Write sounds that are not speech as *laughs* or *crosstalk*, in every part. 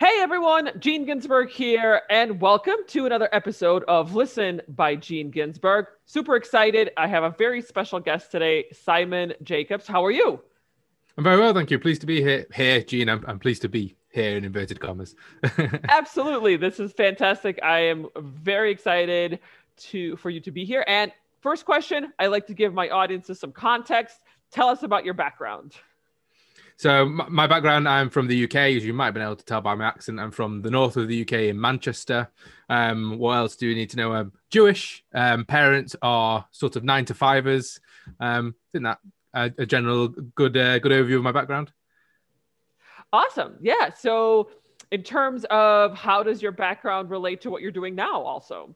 Hey everyone, Gene Ginsburg here, and welcome to another episode of Listen by Gene Ginsburg. Super excited. I have a very special guest today, Simon Jacobs. How are you? I'm very well, thank you. Pleased to be here, here Gene. I'm, I'm pleased to be here in inverted commas. *laughs* Absolutely. This is fantastic. I am very excited to for you to be here. And first question, I like to give my audiences some context. Tell us about your background. So my background, I'm from the UK, as you might have been able to tell by my accent. I'm from the north of the UK in Manchester. Um, what else do you need to know? I'm Jewish. Um, parents are sort of nine to fivers. Um, isn't that a, a general good uh, good overview of my background? Awesome. Yeah. So in terms of how does your background relate to what you're doing now, also?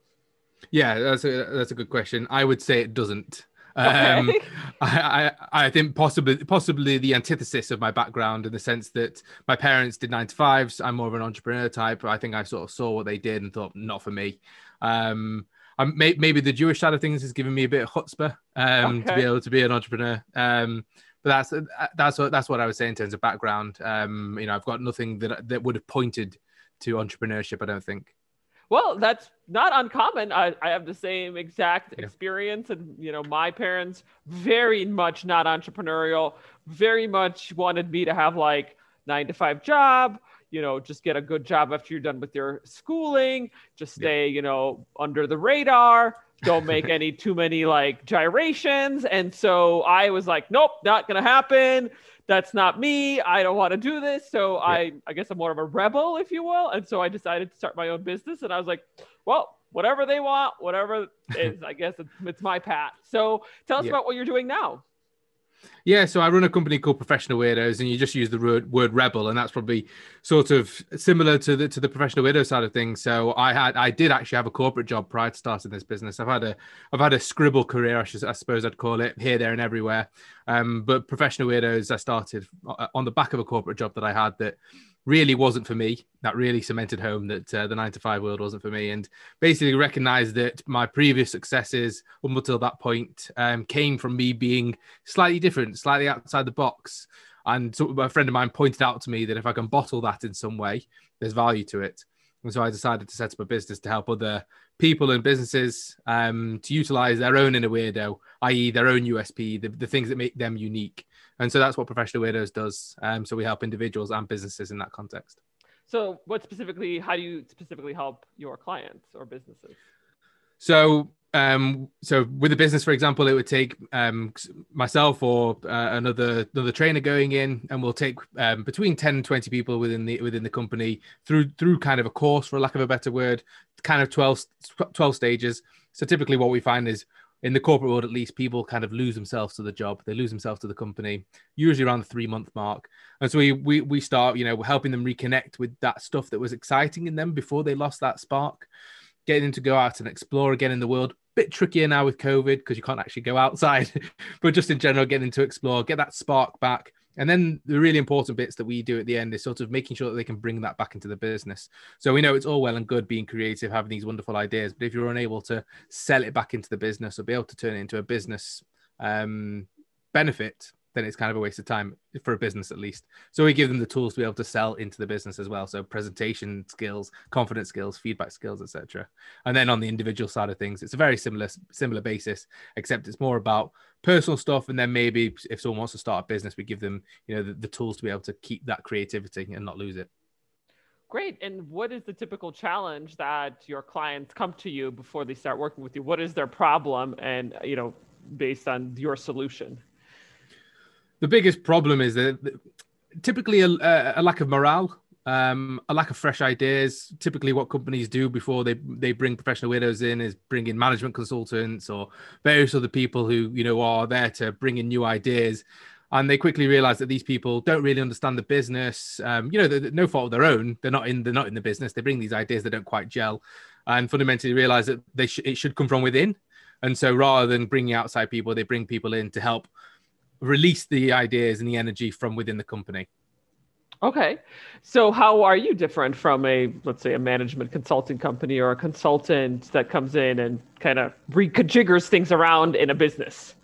Yeah, that's a that's a good question. I would say it doesn't. Um, okay. I, I, I think possibly possibly the antithesis of my background in the sense that my parents did nine to fives. I'm more of an entrepreneur type. I think I sort of saw what they did and thought, not for me. Um, I'm, may, maybe the Jewish side of things has given me a bit of chutzpah um, okay. to be able to be an entrepreneur. Um, but that's that's what that's what I would say in terms of background. Um, you know, I've got nothing that that would have pointed to entrepreneurship. I don't think. Well, that's not uncommon. I, I have the same exact yeah. experience. And, you know, my parents, very much not entrepreneurial, very much wanted me to have like nine to five job, you know, just get a good job after you're done with your schooling, just stay, yeah. you know, under the radar, don't make any *laughs* too many like gyrations. And so I was like, nope, not going to happen that's not me. I don't want to do this. So yeah. I, I guess I'm more of a rebel, if you will. And so I decided to start my own business. And I was like, well, whatever they want, whatever *laughs* is, I guess it's, it's my path. So tell us yeah. about what you're doing now. Yeah, so I run a company called Professional Weirdos, and you just use the word, word rebel, and that's probably sort of similar to the to the professional weirdo side of things. So I had I did actually have a corporate job prior to starting this business. I've had a I've had a scribble career, I, should, I suppose I'd call it, here, there, and everywhere. Um, but Professional Weirdos, I started uh, on the back of a corporate job that I had that really wasn't for me. That really cemented home that uh, the nine to five world wasn't for me, and basically recognized that my previous successes up until that point um, came from me being slightly different, slightly outside the box. And so a friend of mine pointed out to me that if I can bottle that in some way, there's value to it. And so I decided to set up a business to help other people and businesses um, to utilize their own inner weirdo, i.e., their own USP, the, the things that make them unique. And so that's what Professional Weirdos does. Um, so we help individuals and businesses in that context. So, what specifically, how do you specifically help your clients or businesses? So, um, so with a business, for example, it would take um, myself or uh, another another trainer going in, and we'll take um, between ten and twenty people within the within the company through through kind of a course, for lack of a better word, kind of 12, 12 stages. So typically, what we find is in the corporate world, at least, people kind of lose themselves to the job. They lose themselves to the company, usually around the three month mark. And so we we we start, you know, helping them reconnect with that stuff that was exciting in them before they lost that spark, getting them to go out and explore again in the world. Bit trickier now with COVID because you can't actually go outside, *laughs* but just in general, getting to explore, get that spark back, and then the really important bits that we do at the end is sort of making sure that they can bring that back into the business. So we know it's all well and good being creative, having these wonderful ideas, but if you're unable to sell it back into the business or be able to turn it into a business um, benefit, then it's kind of a waste of time for a business at least. So we give them the tools to be able to sell into the business as well. So presentation skills, confidence skills, feedback skills, etc. And then on the individual side of things, it's a very similar similar basis, except it's more about personal stuff. And then maybe if someone wants to start a business, we give them you know the, the tools to be able to keep that creativity and not lose it. Great. And what is the typical challenge that your clients come to you before they start working with you? What is their problem? And you know, based on your solution the biggest problem is that typically a, a lack of morale um, a lack of fresh ideas. Typically, what companies do before they they bring Professional Weirdos in is bring in management consultants or various other people who you know are there to bring in new ideas. and they quickly realize that these people don't really understand the business. Um, you know, no fault of their own. They're not in. They're not in the business. They bring these ideas that don't quite gel, and fundamentally realize that they sh- it should come from within. And so, rather than bringing outside people, they bring people in to help release the ideas and the energy from within the company. Okay. So how are you different from a let's say a management consulting company or a consultant that comes in and kind of reconfigures things around in a business?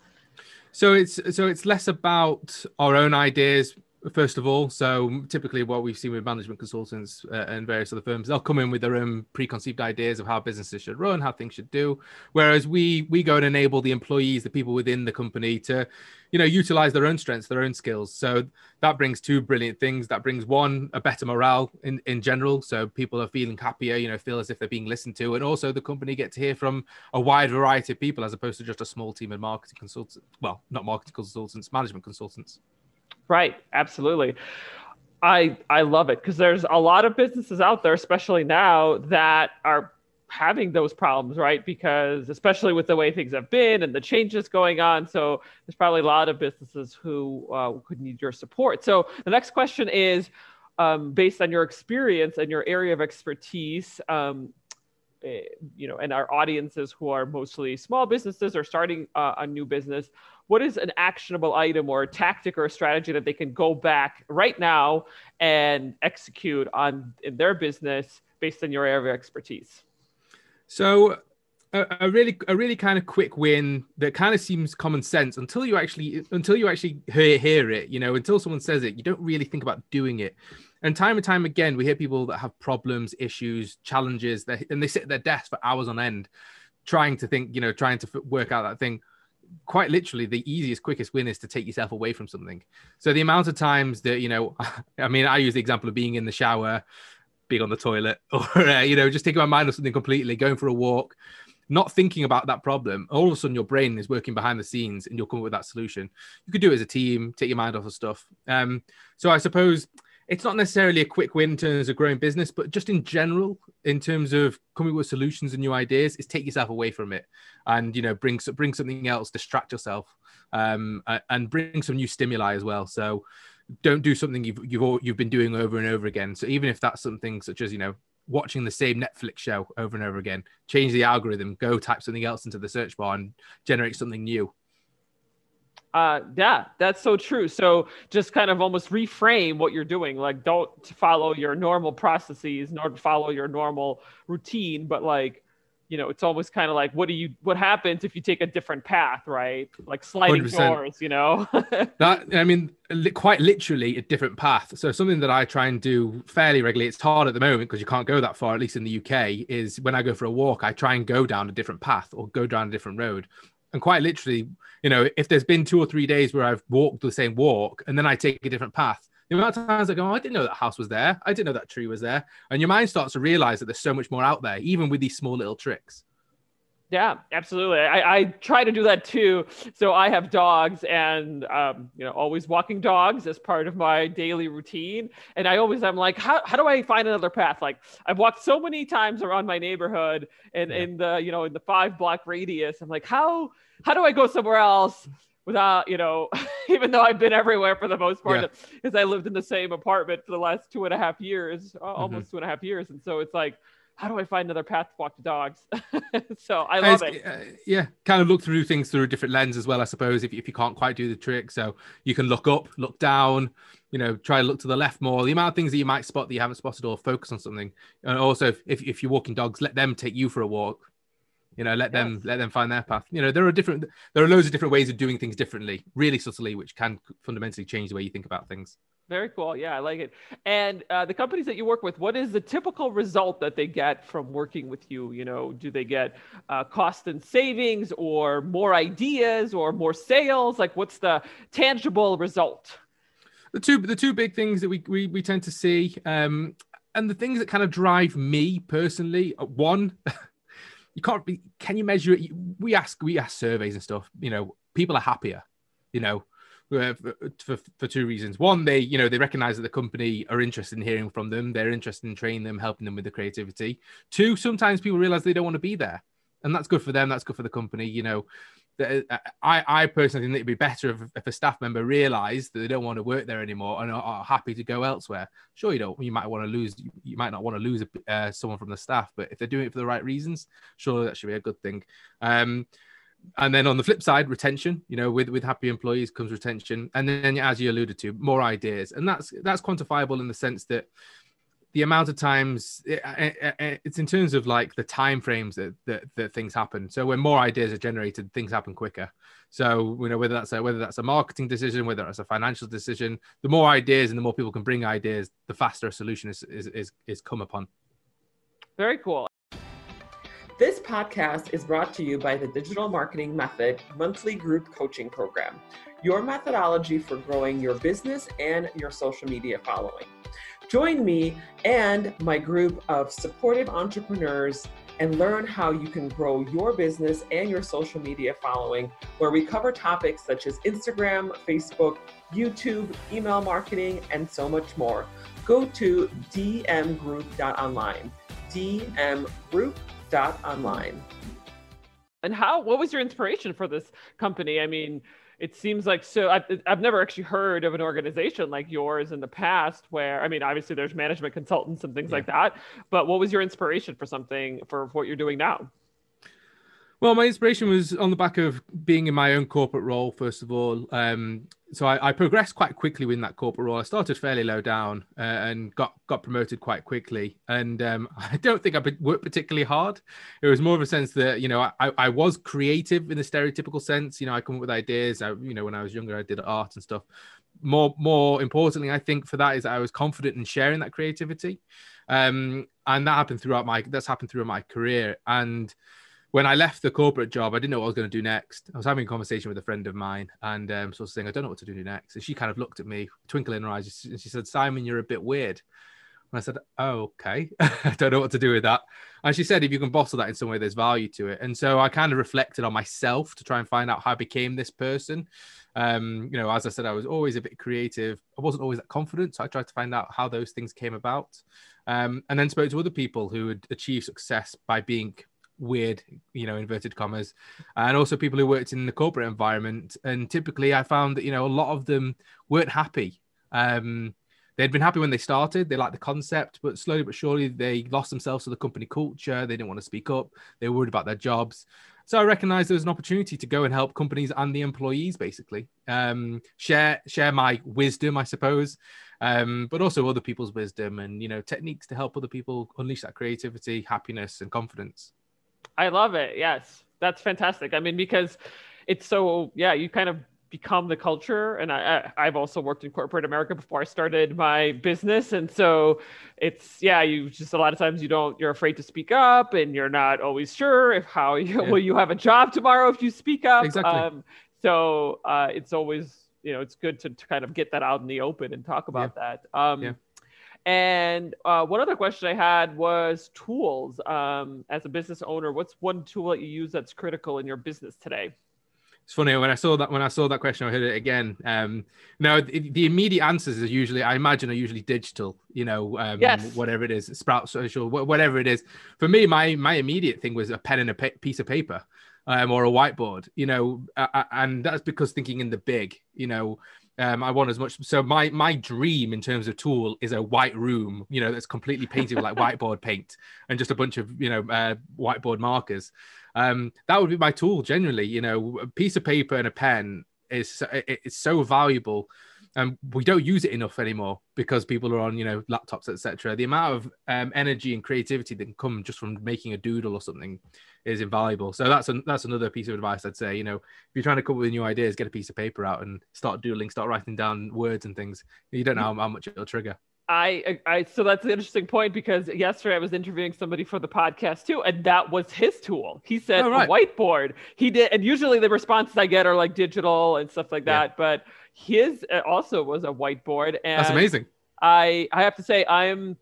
So it's so it's less about our own ideas first of all. So typically, what we've seen with management consultants uh, and various other firms, they'll come in with their own preconceived ideas of how businesses should run, how things should do. Whereas we we go and enable the employees, the people within the company, to you know utilize their own strengths, their own skills. So that brings two brilliant things. That brings one a better morale in in general. So people are feeling happier, you know, feel as if they're being listened to, and also the company get to hear from a wide variety of people as opposed to just a small team of marketing consultants. Well, not marketing consultants, management consultants. Right, absolutely. I I love it because there's a lot of businesses out there, especially now, that are having those problems, right? Because especially with the way things have been and the changes going on, so there's probably a lot of businesses who uh, could need your support. So the next question is, um, based on your experience and your area of expertise, um, eh, you know, and our audiences who are mostly small businesses or starting uh, a new business, what is an actionable item or a tactic or a strategy that they can go back right now and execute on in their business based on your area of expertise? So a, a, really a really kind of quick win that kind of seems common sense until you actually until you actually hear, hear it you know until someone says it you don't really think about doing it and time and time again we hear people that have problems issues challenges and they sit at their desk for hours on end trying to think you know trying to work out that thing quite literally the easiest quickest win is to take yourself away from something. So the amount of times that you know *laughs* i mean i use the example of being in the shower being on the toilet *laughs* or uh, you know just taking my mind off something completely going for a walk not thinking about that problem. All of a sudden your brain is working behind the scenes and you'll come up with that solution. You could do it as a team take your mind off of stuff. Um so i suppose it's not necessarily a quick win in terms of growing business, but just in general, in terms of coming with solutions and new ideas, is take yourself away from it and you know bring bring something else, distract yourself, um, and bring some new stimuli as well. So don't do something you've you've you've been doing over and over again. So even if that's something such as you know watching the same Netflix show over and over again, change the algorithm, go type something else into the search bar and generate something new. Uh, yeah, that's so true. So just kind of almost reframe what you're doing. Like, don't follow your normal processes, nor follow your normal routine, but like, you know, it's almost kind of like, what do you, what happens if you take a different path, right? Like sliding 100%. doors, you know? *laughs* that, I mean, li- quite literally a different path. So something that I try and do fairly regularly, it's hard at the moment because you can't go that far, at least in the UK, is when I go for a walk, I try and go down a different path or go down a different road and quite literally, you know, if there's been two or three days where I've walked the same walk and then I take a different path, the amount of times I go, oh, I didn't know that house was there. I didn't know that tree was there. And your mind starts to realize that there's so much more out there, even with these small little tricks. Yeah, absolutely. I, I try to do that too. So I have dogs, and um, you know, always walking dogs as part of my daily routine. And I always I'm like, how, how do I find another path? Like I've walked so many times around my neighborhood, and yeah. in the you know in the five block radius. I'm like, how how do I go somewhere else? without you know *laughs* even though i've been everywhere for the most part because yeah. i lived in the same apartment for the last two and a half years mm-hmm. almost two and a half years and so it's like how do I find another path to walk the dogs? *laughs* so I love it. Uh, yeah, kind of look through things through a different lens as well, I suppose, if, if you can't quite do the trick. So you can look up, look down, you know, try to look to the left more. The amount of things that you might spot that you haven't spotted or focus on something. And also, if, if you're walking dogs, let them take you for a walk. You know, let yes. them let them find their path. You know, there are different there are loads of different ways of doing things differently, really subtly, which can fundamentally change the way you think about things. Very cool. Yeah, I like it. And uh, the companies that you work with, what is the typical result that they get from working with you? You know, do they get uh, cost and savings, or more ideas, or more sales? Like, what's the tangible result? The two the two big things that we we, we tend to see, um, and the things that kind of drive me personally. Uh, one, *laughs* you can't be. Can you measure it? We ask we ask surveys and stuff. You know, people are happier. You know, uh, for, for two reasons. One, they you know they recognize that the company are interested in hearing from them. They're interested in training them, helping them with the creativity. Two, sometimes people realize they don't want to be there, and that's good for them. That's good for the company. You know, uh, I, I personally think it'd be better if, if a staff member realised that they don't want to work there anymore and are, are, happy to go elsewhere. Sure, you don't. You might want to lose. You might not want to lose uh, someone from the staff, but if they're doing it for the right reasons, surely that should be a good thing. Um, and then on the flip side, retention. You know, with with happy employees comes retention, and then as you alluded to, more ideas, and that's that's quantifiable in the sense that the amount of times it, it, it, it's in terms of like the time frames that, that, that things happen. So when more ideas are generated things happen quicker. So you know whether that's a whether that's a marketing decision whether that's a financial decision the more ideas and the more people can bring ideas the faster a solution is is is, is come upon. Very cool this podcast is brought to you by the Digital Marketing Method monthly group coaching program, your methodology for growing your business and your social media following. Join me and my group of supportive entrepreneurs and learn how you can grow your business and your social media following, where we cover topics such as Instagram, Facebook, YouTube, email marketing, and so much more. Go to dmgroup.online. dmgroup.online. And how, what was your inspiration for this company? I mean, it seems like so I've, I've never actually heard of an organization like yours in the past where i mean obviously there's management consultants and things yeah. like that but what was your inspiration for something for what you're doing now well, my inspiration was on the back of being in my own corporate role, first of all. Um, so I, I, progressed quite quickly within that corporate role. I started fairly low down uh, and got got promoted quite quickly. And um, *laughs* I don't think I worked particularly hard. It was more of a sense that you know I, I was creative in the stereotypical sense. You know, I come up with ideas. I, you know, when I was younger, I did art and stuff. More more importantly, I think for that is I was confident in sharing that creativity, um, and that happened throughout my that's happened throughout my career and when I left the corporate job, I didn't know what I was going to do next. I was having a conversation with a friend of mine and um, sort of saying, I don't know what to do next. And she kind of looked at me, twinkle in her eyes, and she said, Simon, you're a bit weird. And I said, Oh, okay. *laughs* I don't know what to do with that. And she said, If you can bottle that in some way, there's value to it. And so I kind of reflected on myself to try and find out how I became this person. Um, you know, as I said, I was always a bit creative. I wasn't always that confident. So I tried to find out how those things came about. Um, and then spoke to other people who had achieved success by being weird, you know, inverted commas, and also people who worked in the corporate environment. And typically, I found that you know a lot of them weren't happy. Um, they'd been happy when they started, they liked the concept, but slowly but surely they lost themselves to the company culture. They didn't want to speak up. They were worried about their jobs. So I recognized there was an opportunity to go and help companies and the employees basically um, share share my wisdom, I suppose, um, but also other people's wisdom and you know techniques to help other people unleash that creativity, happiness, and confidence. I love it. Yes, that's fantastic. I mean, because it's so yeah, you kind of become the culture. And I, I have also worked in corporate America before I started my business, and so it's yeah, you just a lot of times you don't you're afraid to speak up, and you're not always sure if how you, yeah. will you have a job tomorrow if you speak up. Exactly. Um, so uh, it's always you know it's good to, to kind of get that out in the open and talk about yeah. that. Um, yeah. And uh, one other question I had was tools. Um, as a business owner, what's one tool that you use that's critical in your business today? It's funny when I saw that when I saw that question, I heard it again. Um, now the, the immediate answers are usually, I imagine, are usually digital. You know, um, yes. whatever it is, Sprout Social, whatever it is. For me, my my immediate thing was a pen and a piece of paper, um, or a whiteboard. You know, and that's because thinking in the big. You know, um, I want as much. So my my dream in terms of tool is a white room, you know, that's completely painted with like *laughs* whiteboard paint and just a bunch of you know uh, whiteboard markers. Um, that would be my tool generally. You know, a piece of paper and a pen is it's so valuable and we don't use it enough anymore because people are on you know laptops etc the amount of um, energy and creativity that can come just from making a doodle or something is invaluable so that's an, that's another piece of advice i'd say you know if you're trying to come up with new ideas get a piece of paper out and start doodling start writing down words and things you don't know how, how much it'll trigger I, I, so that's an interesting point because yesterday I was interviewing somebody for the podcast too, and that was his tool. He said oh, right. whiteboard. He did, and usually the responses I get are like digital and stuff like that. Yeah. But his uh, also was a whiteboard, and that's amazing. I I have to say I'm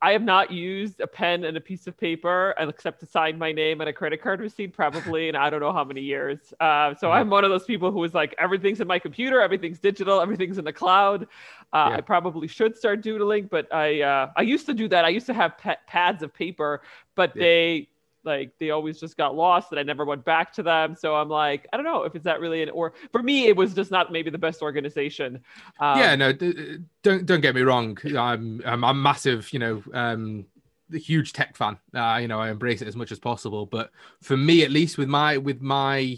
I have not used a pen and a piece of paper except to sign my name and a credit card receipt probably in I don't know how many years. Uh, so I'm one of those people who is like everything's in my computer, everything's digital, everything's in the cloud. Uh, yeah. I probably should start doodling, but I uh, I used to do that. I used to have pads of paper, but yeah. they like they always just got lost and I never went back to them. So I'm like, I don't know if it's that really an or for me it was just not maybe the best organization. Um, yeah, no, d- don't don't get me wrong. I'm I'm, I'm massive, you know, um huge tech fan. Uh, you know, I embrace it as much as possible. But for me, at least with my with my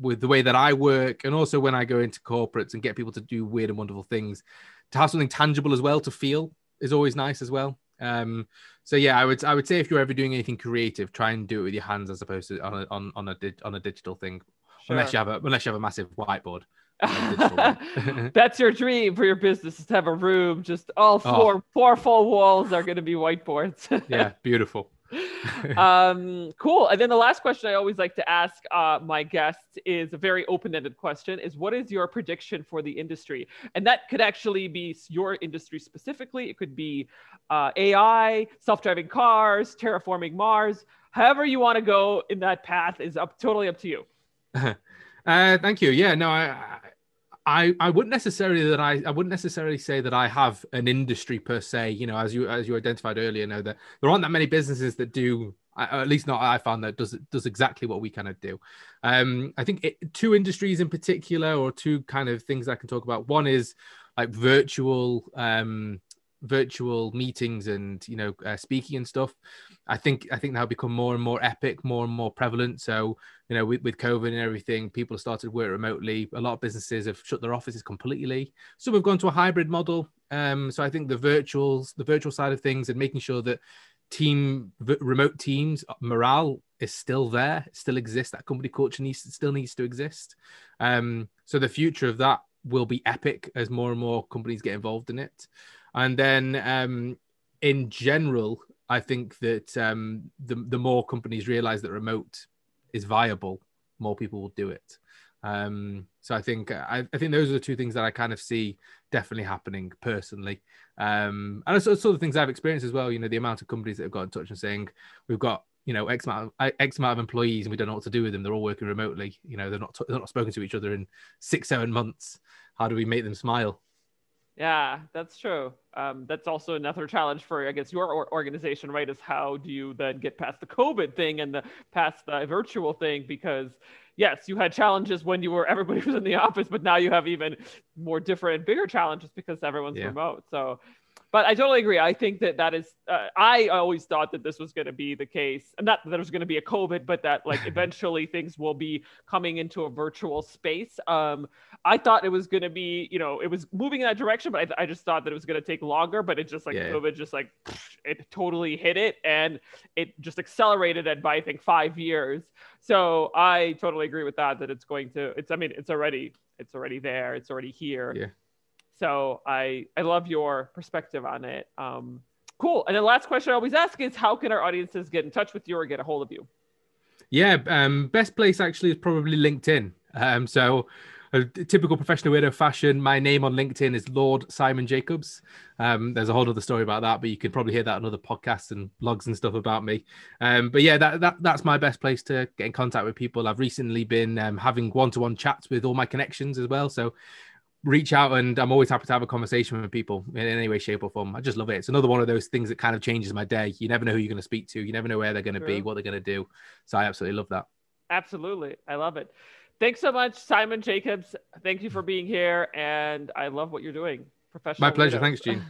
with the way that I work, and also when I go into corporates and get people to do weird and wonderful things, to have something tangible as well to feel is always nice as well. Um, so yeah, I would I would say if you're ever doing anything creative, try and do it with your hands as opposed to on a on, on a on a digital thing, sure. unless you have a unless you have a massive whiteboard. *laughs* *laughs* That's your dream for your business is to have a room. Just all four oh. four full walls are going to be whiteboards. *laughs* yeah, beautiful. *laughs* um, cool. And then the last question I always like to ask uh, my guests is a very open-ended question: is what is your prediction for the industry? And that could actually be your industry specifically. It could be uh, AI, self-driving cars, terraforming Mars. However you want to go in that path is up totally up to you. *laughs* Uh, thank you. Yeah, no, I, I, I wouldn't necessarily that I, I wouldn't necessarily say that I have an industry per se. You know, as you as you identified earlier, know that there aren't that many businesses that do, at least not I found that does does exactly what we kind of do. Um, I think it, two industries in particular, or two kind of things I can talk about. One is like virtual um, virtual meetings and you know uh, speaking and stuff i think i think that'll become more and more epic more and more prevalent. So you know with, with covid and everything people have started work remotely. A lot of businesses have shut their offices completely. Some have gone to a hybrid model. Um, so i think the virtuals the virtual side of things and making sure that team remote teams uh, morale is still there still exists that company culture needs still needs to exist. Um, so the future of that will be epic as more and more companies get involved in it and then um, in general, I think that um, the the more companies realize that remote is viable, more people will do it. Um, so I think I, I, think those are the two things that I kind of see definitely happening personally. Um, and also, sort of things I've experienced as well. You know, the amount of companies that have got in touch and saying we've got you know X amount of, X amount of employees and we don't know what to do with them. They're all working remotely. You know, they're not they're not spoken to each other in six seven months. How do we make them smile? Yeah, that's true. Um, that's also another challenge for, I guess, your organization, right? Is how do you then get past the COVID thing and the past the virtual thing? Because yes, you had challenges when you were everybody *laughs* was in the office, but now you have even more different, bigger challenges because everyone's yeah. remote. So but I totally agree. I think that that is. Uh, I always thought that this was going to be the case. Not that there was going to be a COVID, but that like *laughs* eventually things will be coming into a virtual space. Um, I thought it was going to be, you know, it was moving in that direction, but I, I just thought that it was going to take longer. But it just like yeah. COVID, just like it totally hit it, and it just accelerated it by I think five years. So I totally agree with that. That it's going to. It's. I mean, it's already. It's already there. It's already here. Yeah. So I I love your perspective on it. Um, cool. And the last question I always ask is, how can our audiences get in touch with you or get a hold of you? Yeah, um, best place actually is probably LinkedIn. Um, so a typical professional weirdo fashion. My name on LinkedIn is Lord Simon Jacobs. Um, there's a whole other story about that, but you can probably hear that on other podcasts and blogs and stuff about me. Um, but yeah, that, that that's my best place to get in contact with people. I've recently been um, having one-to-one chats with all my connections as well. So reach out and I'm always happy to have a conversation with people in any way, shape, or form. I just love it. It's another one of those things that kind of changes my day. You never know who you're going to speak to, you never know where they're going to be, what they're going to do. So I absolutely love that. Absolutely. I love it. Thanks so much, Simon Jacobs. Thank you for being here. And I love what you're doing. Professional. My pleasure. Thanks, Gene. *laughs*